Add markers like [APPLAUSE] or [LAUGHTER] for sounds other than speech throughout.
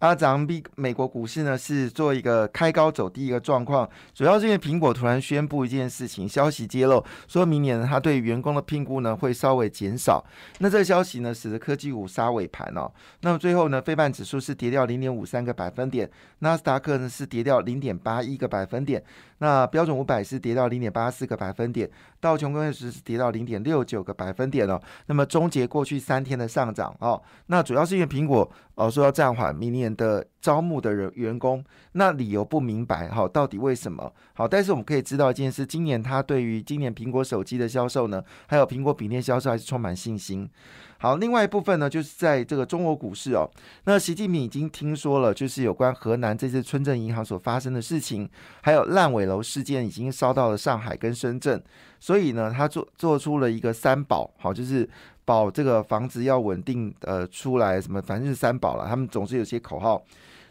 那咱们美国股市呢是做一个开高走低一个状况，主要是因为苹果突然宣布一件事情，消息揭露，说明年他对员工的评估呢会稍微减少。那这个消息呢使得科技股杀尾盘哦。那么最后呢，非半指数是跌掉零点五三个百分点，纳斯达克呢是跌掉零点八一个百分点。那标准五百是跌到零点八四个百分点，道琼工业指是跌到零点六九个百分点哦。那么终结过去三天的上涨哦，那主要是因为苹果哦说要暂缓明年的招募的人员工，那理由不明白哈，到底为什么？好，但是我们可以知道一件事，今年他对于今年苹果手机的销售呢，还有苹果笔电销售还是充满信心。好，另外一部分呢，就是在这个中国股市哦。那习近平已经听说了，就是有关河南这次村镇银行所发生的事情，还有烂尾楼事件已经烧到了上海跟深圳，所以呢，他做做出了一个三保，好，就是保这个房子要稳定呃出来，什么反正是三保了，他们总是有些口号。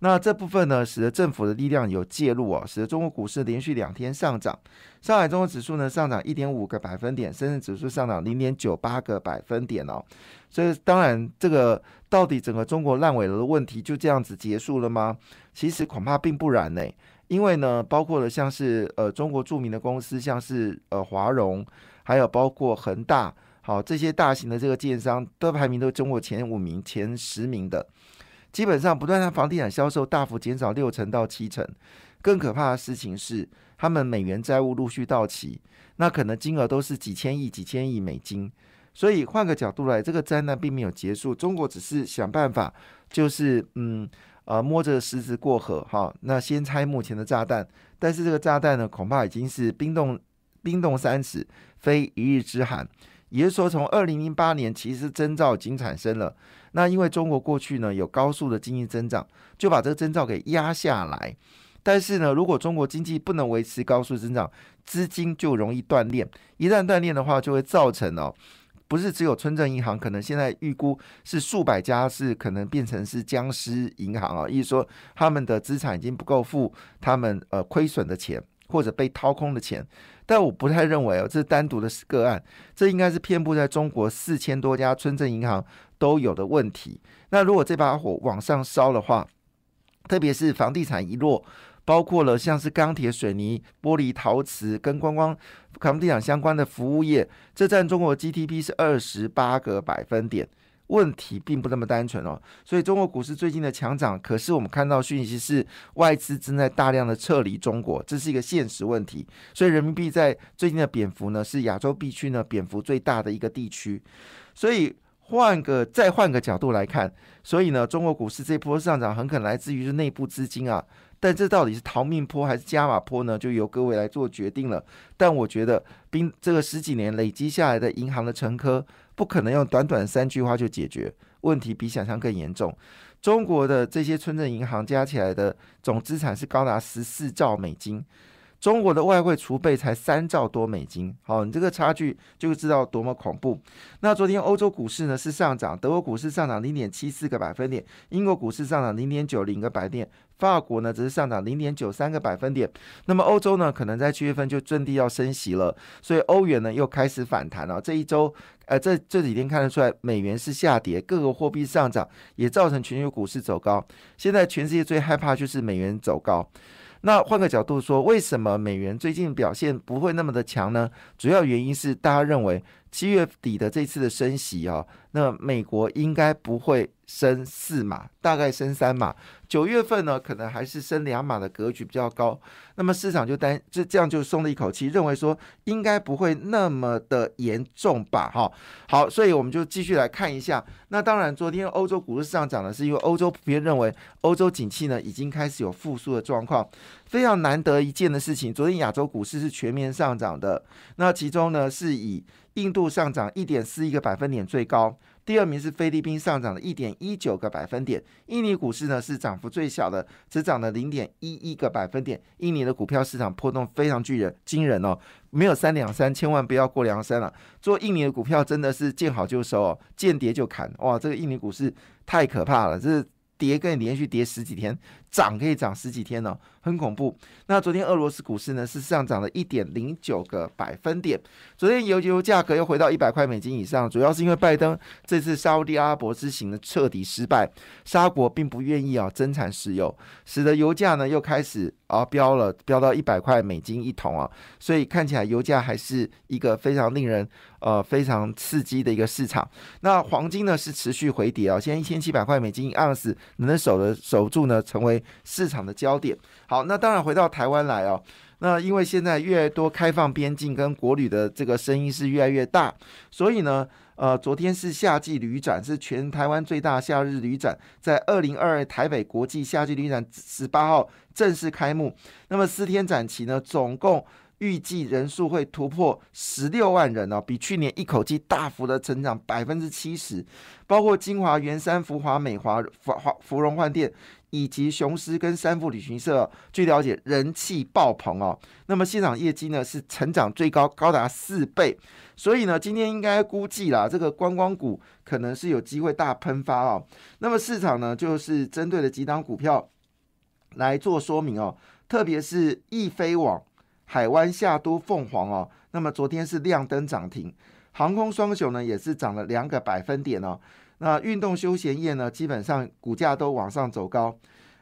那这部分呢，使得政府的力量有介入啊，使得中国股市连续两天上涨。上海综合指数呢上涨一点五个百分点，深圳指数上涨零点九八个百分点哦。所以当然，这个到底整个中国烂尾楼的问题就这样子结束了吗？其实恐怕并不然呢。因为呢，包括了像是呃中国著名的公司，像是呃华融，还有包括恒大，好这些大型的这个建商都排名都中国前五名、前十名的。基本上不断让房地产销售大幅减少六成到七成，更可怕的事情是，他们美元债务陆续到期，那可能金额都是几千亿、几千亿美金。所以换个角度来，这个灾难并没有结束，中国只是想办法，就是嗯呃摸着石子过河哈。那先拆目前的炸弹，但是这个炸弹呢，恐怕已经是冰冻冰冻三尺，非一日之寒。也就是说，从二零零八年，其实征兆已经产生了。那因为中国过去呢有高速的经济增长，就把这个征兆给压下来。但是呢，如果中国经济不能维持高速增长，资金就容易断裂。一旦断裂的话，就会造成哦，不是只有村镇银行，可能现在预估是数百家是可能变成是僵尸银行啊，意思说他们的资产已经不够付他们呃亏损的钱，或者被掏空的钱。但我不太认为哦，这是单独的个案，这应该是遍布在中国四千多家村镇银行都有的问题。那如果这把火往上烧的话，特别是房地产一落，包括了像是钢铁、水泥、玻璃、陶瓷跟观光、房地产相关的服务业，这占中国 GDP 是二十八个百分点。问题并不那么单纯哦，所以中国股市最近的强涨，可是我们看到讯息是外资正在大量的撤离中国，这是一个现实问题。所以人民币在最近的贬幅呢，是亚洲地区呢贬幅最大的一个地区。所以换个再换个角度来看，所以呢，中国股市这波上涨很可能来自于是内部资金啊。但这到底是逃命坡还是加码坡呢？就由各位来做决定了。但我觉得，冰这个十几年累积下来的银行的成科。不可能用短短三句话就解决问题，比想象更严重。中国的这些村镇银行加起来的总资产是高达十四兆美金，中国的外汇储备才三兆多美金。好，你这个差距就知道多么恐怖。那昨天欧洲股市呢是上涨，德国股市上涨零点七四个百分点，英国股市上涨零点九零个百分点。法国呢，只是上涨零点九三个百分点。那么欧洲呢，可能在七月份就阵地要升息了，所以欧元呢又开始反弹了。这一周，呃，这这几天看得出来，美元是下跌，各个货币上涨，也造成全球股市走高。现在全世界最害怕就是美元走高。那换个角度说，为什么美元最近表现不会那么的强呢？主要原因是大家认为七月底的这次的升息啊，那美国应该不会升四码，大概升三码。九月份呢，可能还是升两码的格局比较高，那么市场就担这这样就松了一口气，认为说应该不会那么的严重吧，哈，好，所以我们就继续来看一下。那当然，昨天欧洲股市上涨呢，是因为欧洲普遍认为欧洲景气呢已经开始有复苏的状况，非常难得一见的事情。昨天亚洲股市是全面上涨的，那其中呢是以印度上涨一点四一个百分点最高。第二名是菲律宾上涨了一点一九个百分点，印尼股市呢是涨幅最小的，只涨了零点一一个百分点。印尼的股票市场波动非常巨人惊人哦，没有三两三，千万不要过梁山了。做印尼的股票真的是见好就收哦，见跌就砍哇！这个印尼股市太可怕了，这是。跌跟连续跌十几天，涨可以涨十几天呢，很恐怖。那昨天俄罗斯股市呢是上涨了一点零九个百分点。昨天油油价格又回到一百块美金以上，主要是因为拜登这次沙地阿拉伯之行的彻底失败，沙国并不愿意啊增产石油，使得油价呢又开始啊飙了，飙到一百块美金一桶啊。所以看起来油价还是一个非常令人呃非常刺激的一个市场。那黄金呢是持续回跌啊，现在一千七百块美金一盎司。能守的守住呢，成为市场的焦点。好，那当然回到台湾来哦。那因为现在越来越多开放边境跟国旅的这个声音是越来越大，所以呢，呃，昨天是夏季旅展，是全台湾最大夏日旅展，在二零二二台北国际夏季旅展十八号正式开幕。那么四天展期呢，总共。预计人数会突破十六万人哦，比去年一口气大幅的成长百分之七十。包括金华、元山、福华、美华、福华、芙蓉饭店以及雄狮跟三富旅行社，据了解人气爆棚哦。那么现场业绩呢是成长最高，高达四倍。所以呢，今天应该估计啦，这个观光股可能是有机会大喷发哦。那么市场呢，就是针对了几档股票来做说明哦，特别是易飞网。海湾夏都凤凰哦，那么昨天是亮灯涨停，航空双雄呢也是涨了两个百分点哦。那运动休闲业呢，基本上股价都往上走高。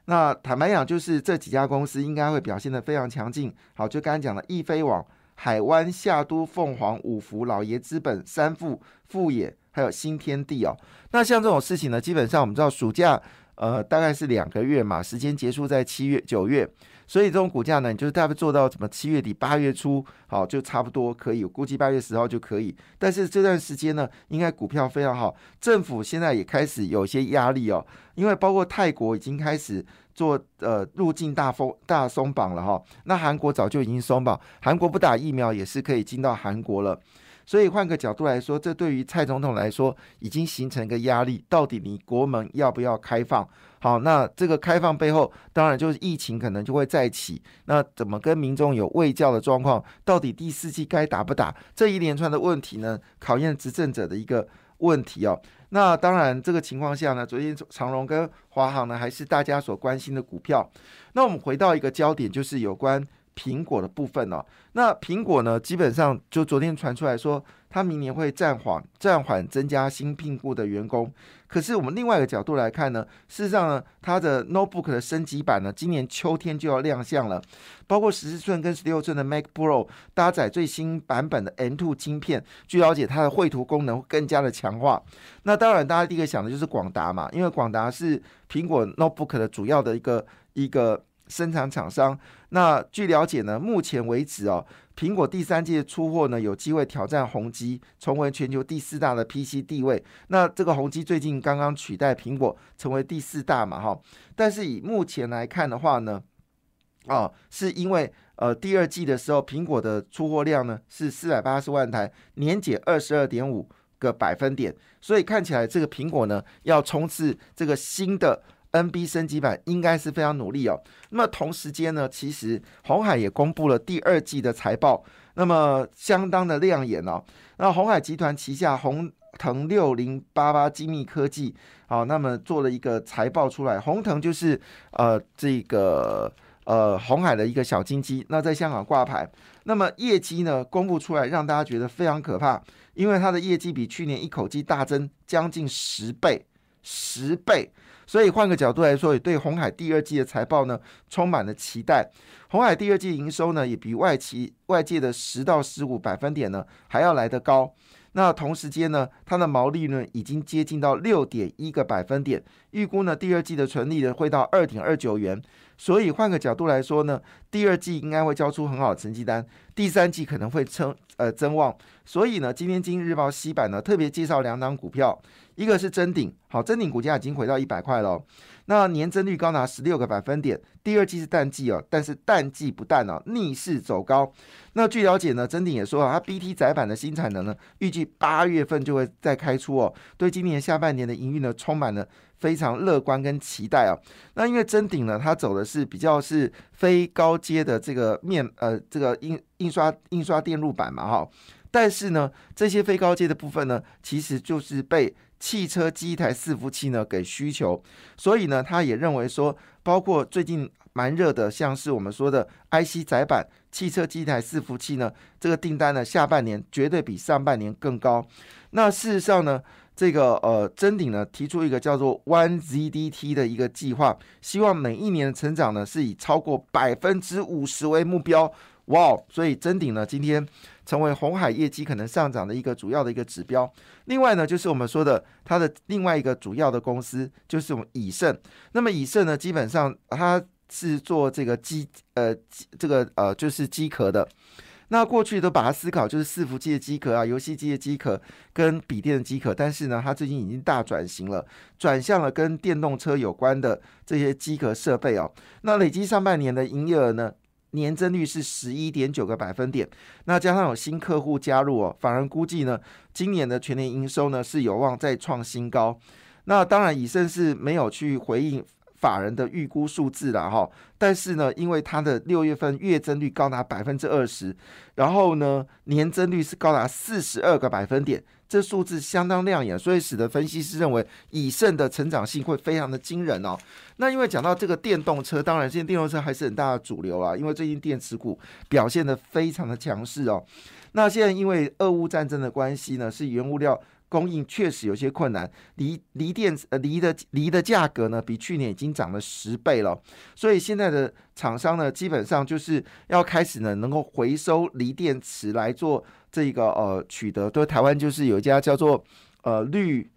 那坦白讲，就是这几家公司应该会表现的非常强劲。好，就刚才讲的易飞网、海湾夏都凤凰、五福、老爷资本、三富、富野，还有新天地哦。那像这种事情呢，基本上我们知道暑假。呃，大概是两个月嘛，时间结束在七月、九月，所以这种股价呢，你就是大概做到什么七月底、八月初，好，就差不多可以，估计八月十号就可以。但是这段时间呢，应该股票非常好，政府现在也开始有些压力哦，因为包括泰国已经开始做呃入境大封大松绑了哈，那韩国早就已经松绑，韩国不打疫苗也是可以进到韩国了。所以换个角度来说，这对于蔡总统来说已经形成一个压力。到底你国门要不要开放？好，那这个开放背后，当然就是疫情可能就会再起。那怎么跟民众有未教的状况？到底第四季该打不打？这一连串的问题呢，考验执政者的一个问题哦。那当然，这个情况下呢，昨天长荣跟华航呢，还是大家所关心的股票。那我们回到一个焦点，就是有关。苹果的部分哦，那苹果呢，基本上就昨天传出来说，它明年会暂缓暂缓增加新聘雇的员工。可是我们另外一个角度来看呢，事实上呢，它的 notebook 的升级版呢，今年秋天就要亮相了，包括十四寸跟十六寸的 Mac Pro 搭载最新版本的 M2 晶片。据了解，它的绘图功能会更加的强化。那当然，大家第一个想的就是广达嘛，因为广达是苹果 notebook 的主要的一个一个。生产厂商，那据了解呢，目前为止哦，苹果第三季的出货呢，有机会挑战宏基，重回全球第四大的 PC 地位。那这个宏基最近刚刚取代苹果成为第四大嘛，哈。但是以目前来看的话呢，哦，是因为呃第二季的时候，苹果的出货量呢是四百八十万台，年减二十二点五个百分点，所以看起来这个苹果呢要冲刺这个新的。NB 升级版应该是非常努力哦。那么同时间呢，其实红海也公布了第二季的财报，那么相当的亮眼哦。那红海集团旗下红腾六零八八精密科技，好，那么做了一个财报出来。红腾就是呃这个呃红海的一个小金鸡，那在香港挂牌。那么业绩呢公布出来，让大家觉得非常可怕，因为它的业绩比去年一口气大增将近十倍，十倍。所以换个角度来说，也对红海第二季的财报呢充满了期待。红海第二季营收呢也比外企外界的十到十五百分点呢还要来得高。那同时间呢，它的毛利润已经接近到六点一个百分点，预估呢第二季的纯利呢会到二点二九元。所以换个角度来说呢，第二季应该会交出很好的成绩单。第三季可能会增呃增旺。所以呢，今天《今日日报》西版呢特别介绍两档股票，一个是真鼎，好，真鼎股价已经回到一百块了。那年增率高达十六个百分点，第二季是淡季哦，但是淡季不淡哦，逆势走高。那据了解呢，真鼎也说啊，它 BT 载板的新产能呢，预计八月份就会再开出哦，对今年下半年的营运呢，充满了非常乐观跟期待啊。那因为真鼎呢，它走的是比较是非高阶的这个面呃，这个印印刷印刷电路板嘛哈，但是呢，这些非高阶的部分呢，其实就是被。汽车机台伺服器呢给需求，所以呢，他也认为说，包括最近蛮热的，像是我们说的 IC 载板、汽车机台伺服器呢，这个订单呢，下半年绝对比上半年更高。那事实上呢，这个呃，真鼎呢提出一个叫做 One ZDT 的一个计划，希望每一年的成长呢是以超过百分之五十为目标。哇，所以真鼎呢今天。成为红海业绩可能上涨的一个主要的一个指标。另外呢，就是我们说的它的另外一个主要的公司，就是我们以盛。那么以盛呢，基本上它是做这个机呃这个呃就是机壳的。那过去都把它思考就是伺服器的机壳啊，游戏机的机壳跟笔电的机壳。但是呢，它最近已经大转型了，转向了跟电动车有关的这些机壳设备哦。那累计上半年的营业额呢？年增率是十一点九个百分点，那加上有新客户加入哦，反而估计呢，今年的全年营收呢是有望再创新高。那当然，以盛是没有去回应法人的预估数字了哈，但是呢，因为它的六月份月增率高达百分之二十，然后呢，年增率是高达四十二个百分点。这数字相当亮眼，所以使得分析师认为以盛的成长性会非常的惊人哦。那因为讲到这个电动车，当然现在电动车还是很大的主流啊，因为最近电池股表现的非常的强势哦。那现在因为俄乌战争的关系呢，是原物料。供应确实有些困难，锂锂电呃锂的锂的价格呢，比去年已经涨了十倍了，所以现在的厂商呢，基本上就是要开始呢，能够回收锂电池来做这个呃取得。对台湾就是有一家叫做呃绿。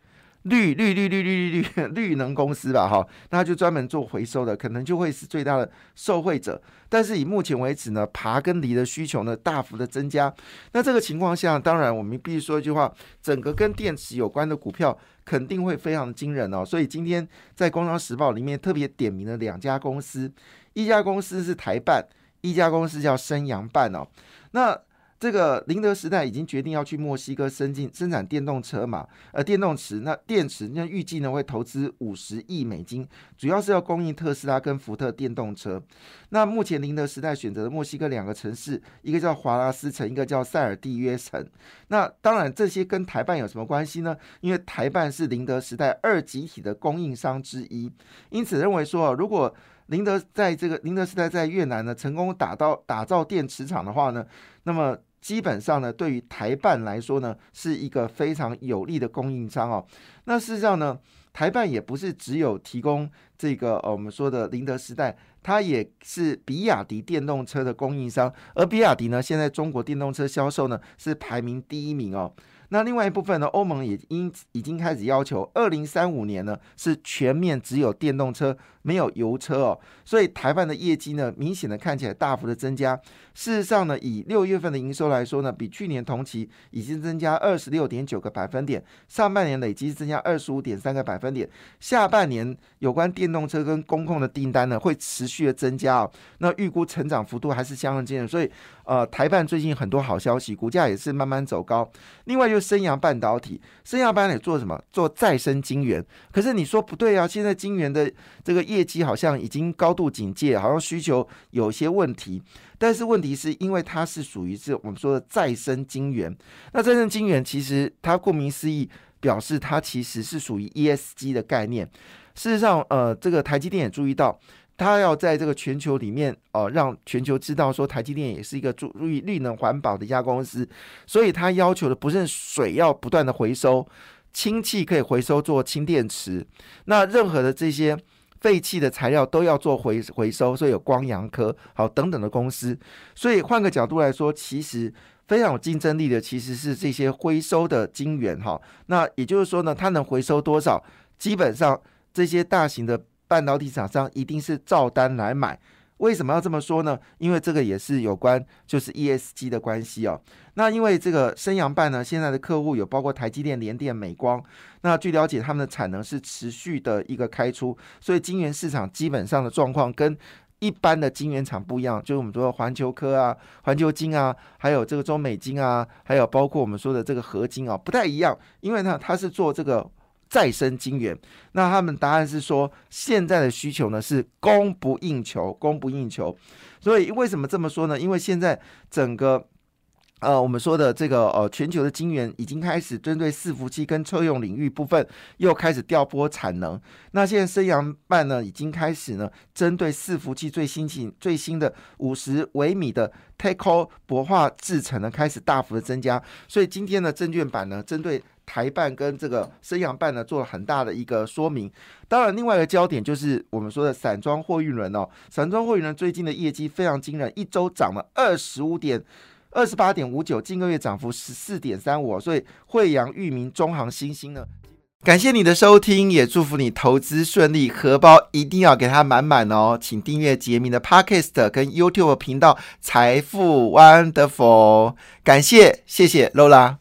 绿绿绿绿绿绿绿 [LAUGHS] 绿能公司吧，哈，那就专门做回收的，可能就会是最大的受惠者。但是以目前为止呢，爬跟锂的需求呢大幅的增加。那这个情况下，当然我们必须说一句话，整个跟电池有关的股票肯定会非常惊人哦。所以今天在《工商时报》里面特别点名了两家公司，一家公司是台办，一家公司叫升阳办哦。那这个宁德时代已经决定要去墨西哥生进生产电动车嘛？呃，电动池那电池那预计呢会投资五十亿美金，主要是要供应特斯拉跟福特电动车。那目前宁德时代选择的墨西哥两个城市，一个叫华拉斯城，一个叫塞尔蒂约城。那当然这些跟台办有什么关系呢？因为台办是宁德时代二集体的供应商之一，因此认为说，如果宁德在这个宁德时代在越南呢成功打到打造电池厂的话呢，那么。基本上呢，对于台办来说呢，是一个非常有利的供应商哦。那事实上呢，台办也不是只有提供这个呃我们说的宁德时代，它也是比亚迪电动车的供应商。而比亚迪呢，现在中国电动车销售呢是排名第一名哦。那另外一部分呢，欧盟也因已经开始要求，二零三五年呢是全面只有电动车，没有油车哦。所以台湾的业绩呢，明显的看起来大幅的增加。事实上呢，以六月份的营收来说呢，比去年同期已经增加二十六点九个百分点，上半年累计增加二十五点三个百分点，下半年有关电动车跟公控的订单呢会持续的增加哦。那预估成长幅度还是相当惊人，所以呃，台办最近很多好消息，股价也是慢慢走高。另外就是升阳半导体，升阳半导体做什么？做再生晶圆。可是你说不对啊，现在晶圆的这个业绩好像已经高度警戒，好像需求有些问题。但是问题是因为它是属于是我们说的再生晶圆。那再生晶圆其实它顾名思义，表示它其实是属于 ESG 的概念。事实上，呃，这个台积电也注意到。他要在这个全球里面哦，让全球知道说台积电也是一个注意绿能环保的一家公司，所以他要求的不是水要不断的回收，氢气可以回收做氢电池，那任何的这些废弃的材料都要做回回收，所以有光阳科好等等的公司，所以换个角度来说，其实非常有竞争力的其实是这些回收的晶圆哈，那也就是说呢，它能回收多少，基本上这些大型的。半导体厂商一定是照单来买，为什么要这么说呢？因为这个也是有关就是 ESG 的关系哦。那因为这个升阳半呢，现在的客户有包括台积电、联电、美光。那据了解，他们的产能是持续的一个开出，所以晶圆市场基本上的状况跟一般的晶圆厂不一样。就是我们说环球科啊、环球金啊，还有这个中美金啊，还有包括我们说的这个合金啊，不太一样。因为呢，它是做这个。再生晶圆，那他们答案是说，现在的需求呢是供不应求，供不应求。所以为什么这么说呢？因为现在整个。呃，我们说的这个呃，全球的晶圆已经开始针对伺服器跟车用领域部分又开始调拨产能。那现在升阳半呢，已经开始呢，针对伺服器最新型最新的五十微米的 t a k e 薄化制程呢，开始大幅的增加。所以今天的证券版呢，针对台办跟这个升阳半呢，做了很大的一个说明。当然，另外一个焦点就是我们说的散装货运轮哦，散装货运轮最近的业绩非常惊人，一周涨了二十五点。二十八点五九，近个月涨幅十四点三五，所以惠阳、裕民、中行、新兴呢，感谢你的收听，也祝福你投资顺利，荷包一定要给它满满哦！请订阅杰明的 Podcast 跟 YouTube 频道财富 Wonderful，感谢，谢谢 Lola。